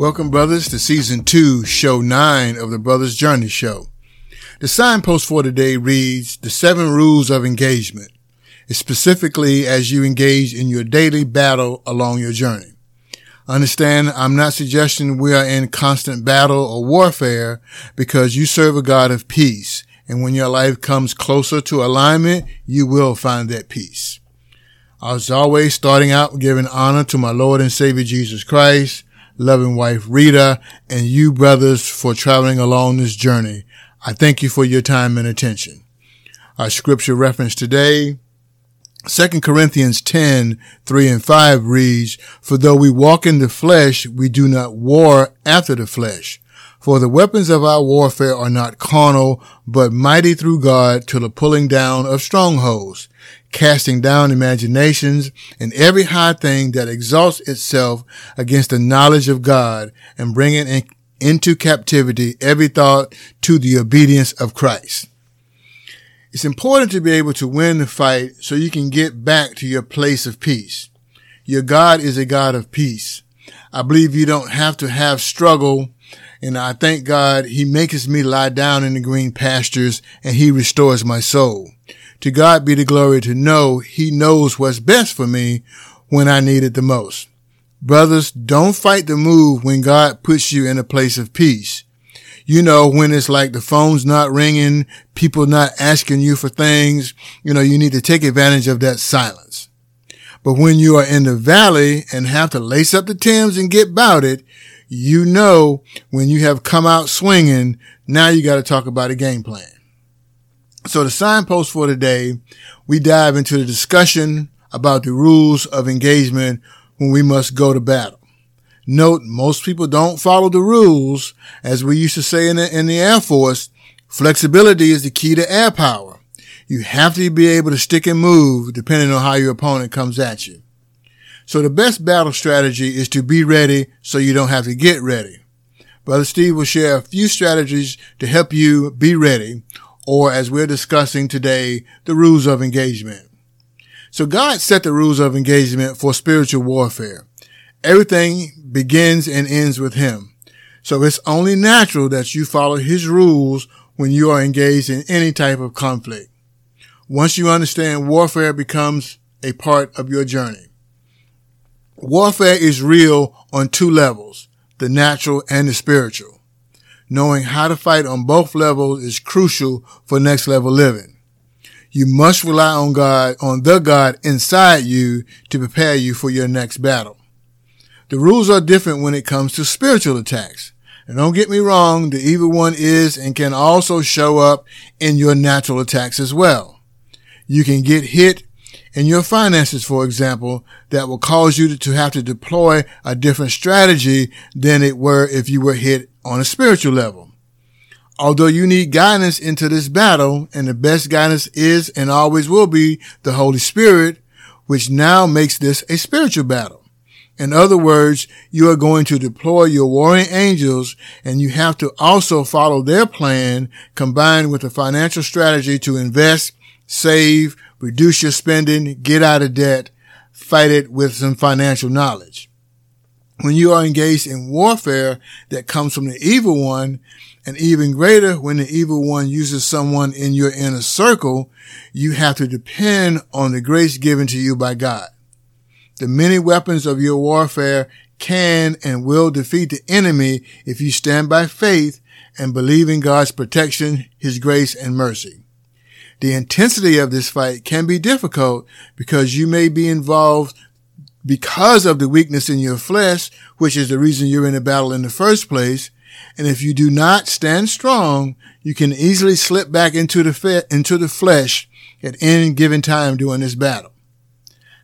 Welcome, brothers, to season two, show nine of the Brothers Journey Show. The signpost for today reads The Seven Rules of Engagement, specifically as you engage in your daily battle along your journey. Understand, I'm not suggesting we are in constant battle or warfare because you serve a God of peace. And when your life comes closer to alignment, you will find that peace. As always, starting out giving honor to my Lord and Savior Jesus Christ, loving wife Rita, and you brothers for traveling along this journey. I thank you for your time and attention. Our scripture reference today, 2 Corinthians 10, 3 and 5 reads, For though we walk in the flesh, we do not war after the flesh. For the weapons of our warfare are not carnal, but mighty through God to the pulling down of strongholds, casting down imaginations and every high thing that exalts itself against the knowledge of God and bringing in, into captivity every thought to the obedience of Christ. It's important to be able to win the fight so you can get back to your place of peace. Your God is a God of peace. I believe you don't have to have struggle. And I thank God he makes me lie down in the green pastures and he restores my soul. To God be the glory to know he knows what's best for me when I need it the most. Brothers, don't fight the move when God puts you in a place of peace. You know, when it's like the phone's not ringing, people not asking you for things, you know, you need to take advantage of that silence. But when you are in the valley and have to lace up the Timbs and get about it, you know, when you have come out swinging, now you got to talk about a game plan. So the signpost for today, we dive into the discussion about the rules of engagement when we must go to battle. Note, most people don't follow the rules. As we used to say in the, in the Air Force, flexibility is the key to air power. You have to be able to stick and move depending on how your opponent comes at you. So the best battle strategy is to be ready so you don't have to get ready. Brother Steve will share a few strategies to help you be ready or as we're discussing today, the rules of engagement. So God set the rules of engagement for spiritual warfare. Everything begins and ends with him. So it's only natural that you follow his rules when you are engaged in any type of conflict. Once you understand warfare becomes a part of your journey. Warfare is real on two levels, the natural and the spiritual knowing how to fight on both levels is crucial for next level living. You must rely on God, on the God inside you to prepare you for your next battle. The rules are different when it comes to spiritual attacks. And don't get me wrong, the evil one is and can also show up in your natural attacks as well. You can get hit in your finances, for example, that will cause you to have to deploy a different strategy than it were if you were hit on a spiritual level. Although you need guidance into this battle, and the best guidance is and always will be the Holy Spirit, which now makes this a spiritual battle. In other words, you are going to deploy your warring angels and you have to also follow their plan combined with a financial strategy to invest, save, reduce your spending, get out of debt, fight it with some financial knowledge when you are engaged in warfare that comes from the evil one, and even greater when the evil one uses someone in your inner circle, you have to depend on the grace given to you by God. The many weapons of your warfare can and will defeat the enemy if you stand by faith and believe in God's protection, His grace and mercy. The intensity of this fight can be difficult because you may be involved because of the weakness in your flesh, which is the reason you're in a battle in the first place. And if you do not stand strong, you can easily slip back into the fe- into the flesh at any given time during this battle.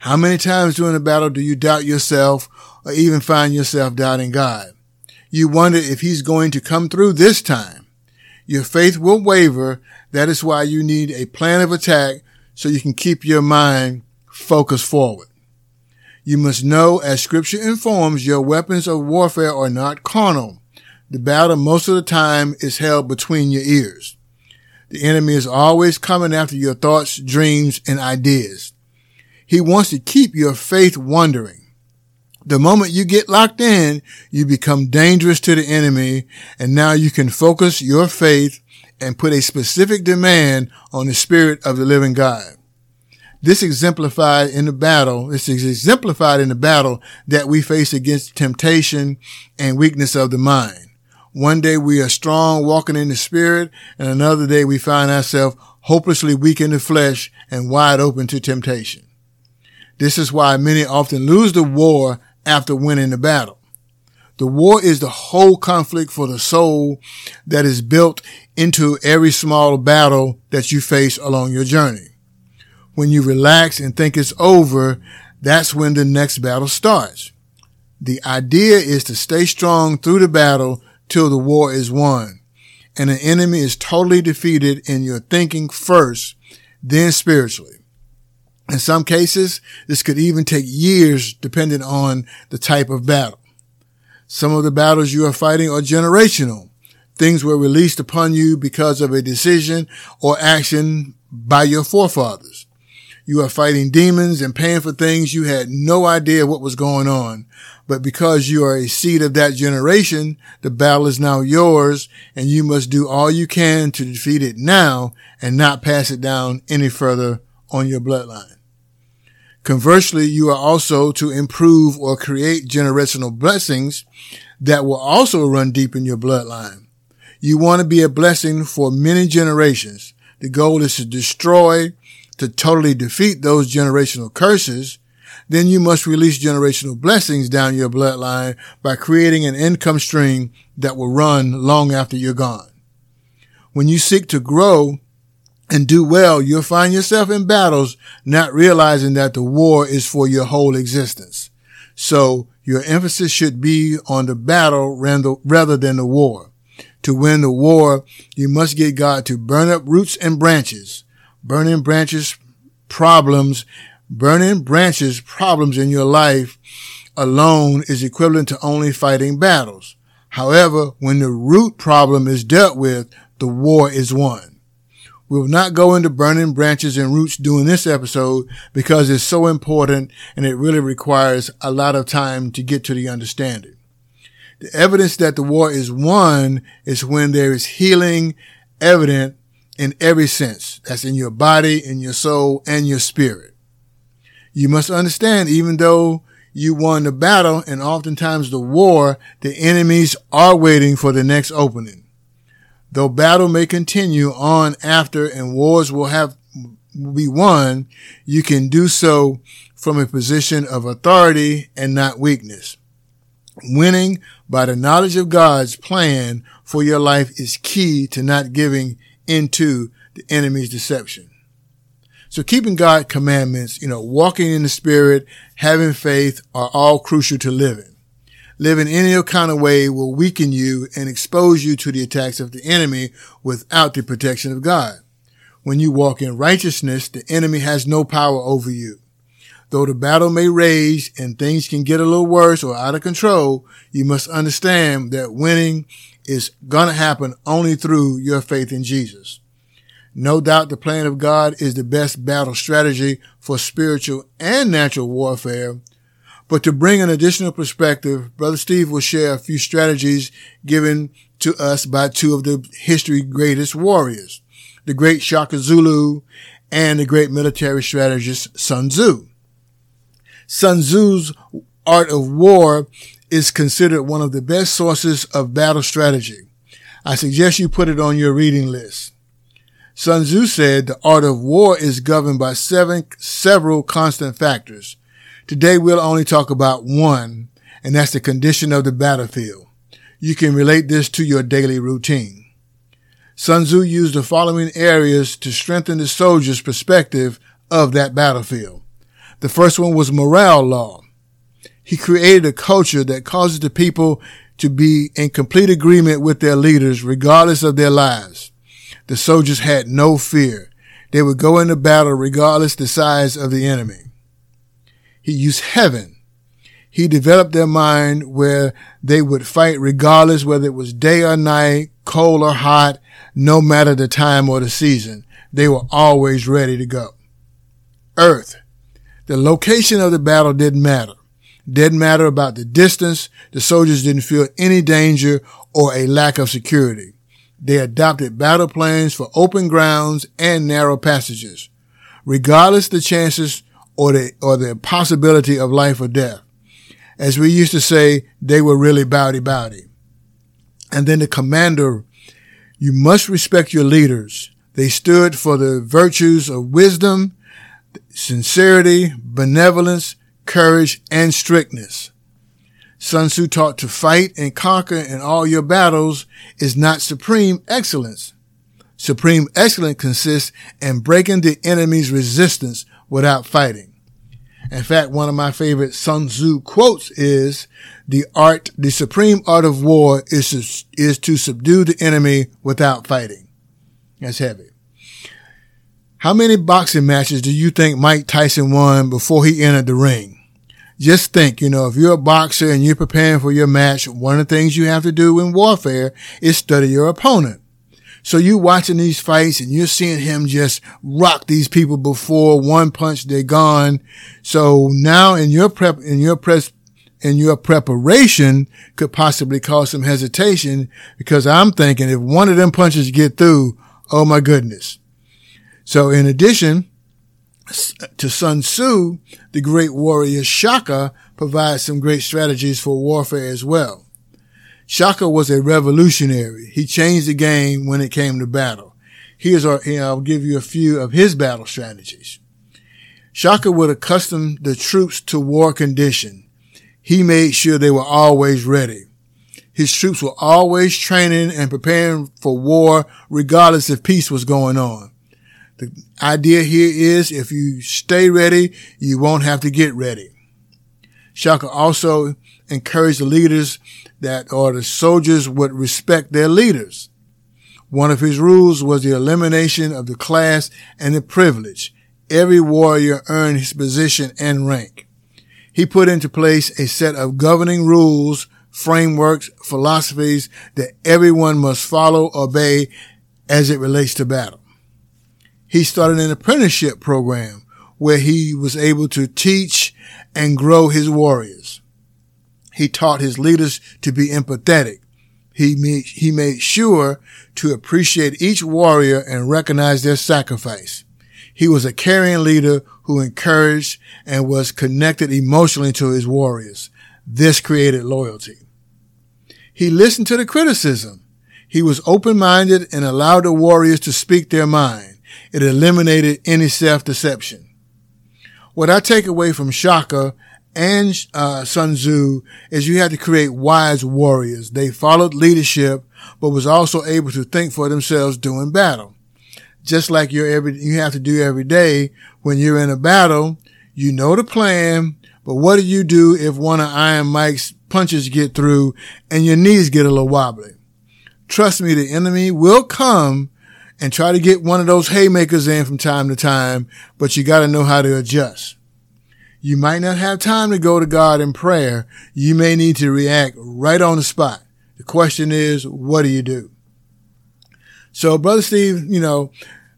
How many times during a battle do you doubt yourself or even find yourself doubting God? You wonder if he's going to come through this time. Your faith will waver. That is why you need a plan of attack so you can keep your mind focused forward. You must know, as scripture informs, your weapons of warfare are not carnal. The battle most of the time is held between your ears. The enemy is always coming after your thoughts, dreams, and ideas. He wants to keep your faith wandering. The moment you get locked in, you become dangerous to the enemy, and now you can focus your faith and put a specific demand on the spirit of the living God. This exemplified in the battle, this is exemplified in the battle that we face against temptation and weakness of the mind. One day we are strong walking in the spirit, and another day we find ourselves hopelessly weak in the flesh and wide open to temptation. This is why many often lose the war after winning the battle. The war is the whole conflict for the soul that is built into every small battle that you face along your journey. When you relax and think it's over, that's when the next battle starts. The idea is to stay strong through the battle till the war is won and the enemy is totally defeated in your thinking first, then spiritually. In some cases, this could even take years depending on the type of battle. Some of the battles you are fighting are generational. Things were released upon you because of a decision or action by your forefathers. You are fighting demons and paying for things you had no idea what was going on. But because you are a seed of that generation, the battle is now yours and you must do all you can to defeat it now and not pass it down any further on your bloodline. Conversely, you are also to improve or create generational blessings that will also run deep in your bloodline. You want to be a blessing for many generations. The goal is to destroy, to totally defeat those generational curses. Then you must release generational blessings down your bloodline by creating an income stream that will run long after you're gone. When you seek to grow, and do well, you'll find yourself in battles, not realizing that the war is for your whole existence. So your emphasis should be on the battle rather than the war. To win the war, you must get God to burn up roots and branches. Burning branches, problems, burning branches, problems in your life alone is equivalent to only fighting battles. However, when the root problem is dealt with, the war is won. We will not go into burning branches and roots during this episode because it's so important and it really requires a lot of time to get to the understanding. The evidence that the war is won is when there is healing evident in every sense. That's in your body, in your soul, and your spirit. You must understand, even though you won the battle and oftentimes the war, the enemies are waiting for the next opening. Though battle may continue on after and wars will have be won, you can do so from a position of authority and not weakness. Winning by the knowledge of God's plan for your life is key to not giving into the enemy's deception. So keeping God's commandments, you know, walking in the spirit, having faith are all crucial to living living any kind of way will weaken you and expose you to the attacks of the enemy without the protection of God. When you walk in righteousness, the enemy has no power over you. Though the battle may rage and things can get a little worse or out of control, you must understand that winning is going to happen only through your faith in Jesus. No doubt the plan of God is the best battle strategy for spiritual and natural warfare, but to bring an additional perspective, Brother Steve will share a few strategies given to us by two of the history greatest warriors, the great Shaka Zulu and the great military strategist Sun Tzu. Sun Tzu's art of war is considered one of the best sources of battle strategy. I suggest you put it on your reading list. Sun Tzu said the art of war is governed by seven, several constant factors. Today we'll only talk about one, and that's the condition of the battlefield. You can relate this to your daily routine. Sun Tzu used the following areas to strengthen the soldier's perspective of that battlefield. The first one was morale law. He created a culture that causes the people to be in complete agreement with their leaders, regardless of their lives. The soldiers had no fear. They would go into battle regardless the size of the enemy. He used heaven. He developed their mind where they would fight regardless whether it was day or night, cold or hot, no matter the time or the season. They were always ready to go. Earth. The location of the battle didn't matter. Didn't matter about the distance. The soldiers didn't feel any danger or a lack of security. They adopted battle plans for open grounds and narrow passages, regardless the chances or the, or the possibility of life or death. As we used to say, they were really bowdy bowdy. And then the commander, you must respect your leaders. They stood for the virtues of wisdom, sincerity, benevolence, courage, and strictness. Sun Tzu taught to fight and conquer in all your battles is not supreme excellence. Supreme excellence consists in breaking the enemy's resistance without fighting. In fact, one of my favorite Sun Tzu quotes is, the art, the supreme art of war is to, is to subdue the enemy without fighting. That's heavy. How many boxing matches do you think Mike Tyson won before he entered the ring? Just think, you know, if you're a boxer and you're preparing for your match, one of the things you have to do in warfare is study your opponent. So you watching these fights and you're seeing him just rock these people before one punch, they're gone. So now in your prep, in your press, in your preparation could possibly cause some hesitation because I'm thinking if one of them punches get through, oh my goodness. So in addition, to Sun Tzu, the great warrior Shaka provides some great strategies for warfare as well. Shaka was a revolutionary. He changed the game when it came to battle. Here's our, here, I'll give you a few of his battle strategies. Shaka would accustom the troops to war condition. He made sure they were always ready. His troops were always training and preparing for war regardless if peace was going on. The idea here is if you stay ready, you won't have to get ready. Shaka also encouraged the leaders that, or the soldiers would respect their leaders. One of his rules was the elimination of the class and the privilege. Every warrior earned his position and rank. He put into place a set of governing rules, frameworks, philosophies that everyone must follow, obey as it relates to battle he started an apprenticeship program where he was able to teach and grow his warriors. He taught his leaders to be empathetic. He made, he made sure to appreciate each warrior and recognize their sacrifice. He was a caring leader who encouraged and was connected emotionally to his warriors. This created loyalty. He listened to the criticism. He was open-minded and allowed the warriors to speak their mind. It eliminated any self-deception. What I take away from Shaka and uh, Sun Tzu is you had to create wise warriors. They followed leadership, but was also able to think for themselves during battle. Just like you're every, you have to do every day when you're in a battle, you know the plan, but what do you do if one of Iron Mike's punches get through and your knees get a little wobbly? Trust me, the enemy will come and try to get one of those haymakers in from time to time, but you got to know how to adjust. You might not have time to go to God in prayer. You may need to react right on the spot. The question is, what do you do? So, brother Steve, you know,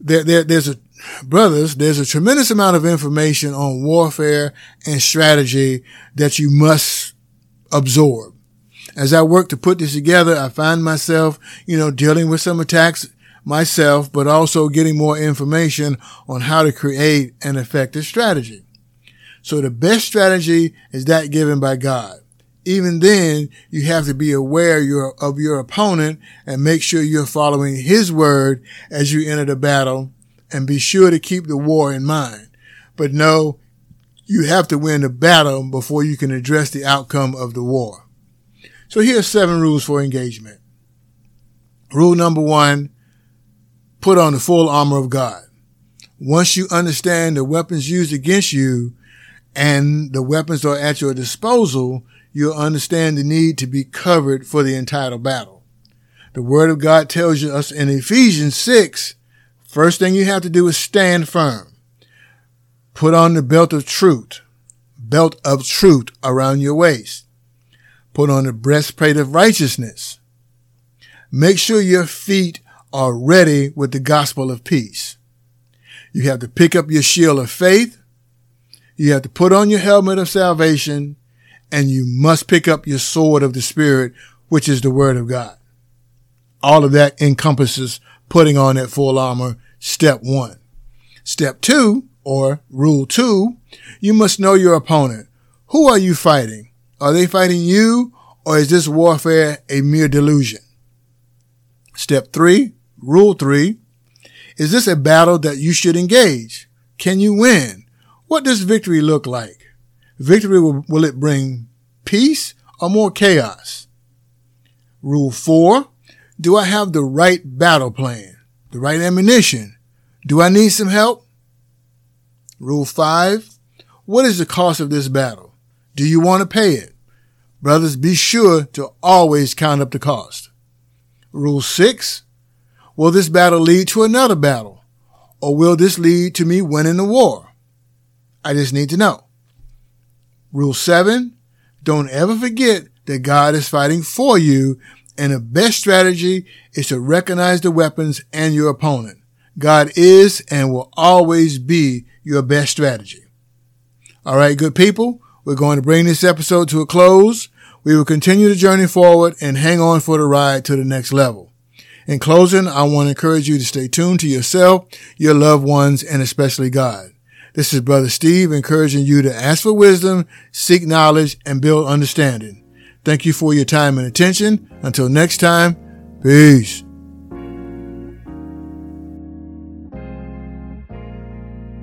there, there, there's a, brothers, there's a tremendous amount of information on warfare and strategy that you must absorb. As I work to put this together, I find myself, you know, dealing with some attacks myself, but also getting more information on how to create an effective strategy. So the best strategy is that given by God. Even then, you have to be aware of your opponent and make sure you're following his word as you enter the battle and be sure to keep the war in mind. But no, you have to win the battle before you can address the outcome of the war. So here are seven rules for engagement. Rule number one, put on the full armor of God. Once you understand the weapons used against you and the weapons are at your disposal, you'll understand the need to be covered for the entire battle. The word of God tells us in Ephesians 6, first thing you have to do is stand firm. Put on the belt of truth, belt of truth around your waist. Put on the breastplate of righteousness. Make sure your feet are ready with the gospel of peace. You have to pick up your shield of faith. You have to put on your helmet of salvation and you must pick up your sword of the spirit, which is the word of God. All of that encompasses putting on that full armor. Step one. Step two, or rule two, you must know your opponent. Who are you fighting? Are they fighting you or is this warfare a mere delusion? Step three, rule three, is this a battle that you should engage? Can you win? What does victory look like? Victory will, will it bring peace or more chaos? Rule four, do I have the right battle plan? The right ammunition? Do I need some help? Rule five, what is the cost of this battle? Do you want to pay it? Brothers, be sure to always count up the cost. Rule six, will this battle lead to another battle? Or will this lead to me winning the war? I just need to know. Rule seven, don't ever forget that God is fighting for you and the best strategy is to recognize the weapons and your opponent. God is and will always be your best strategy. All right, good people, we're going to bring this episode to a close. We will continue the journey forward and hang on for the ride to the next level. In closing, I want to encourage you to stay tuned to yourself, your loved ones, and especially God. This is Brother Steve encouraging you to ask for wisdom, seek knowledge, and build understanding. Thank you for your time and attention. Until next time, peace.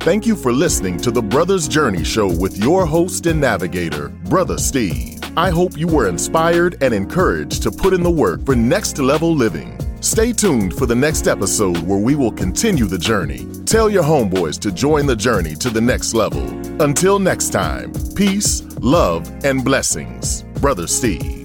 Thank you for listening to the Brothers Journey Show with your host and navigator, Brother Steve. I hope you were inspired and encouraged to put in the work for next level living. Stay tuned for the next episode where we will continue the journey. Tell your homeboys to join the journey to the next level. Until next time, peace, love, and blessings. Brother Steve.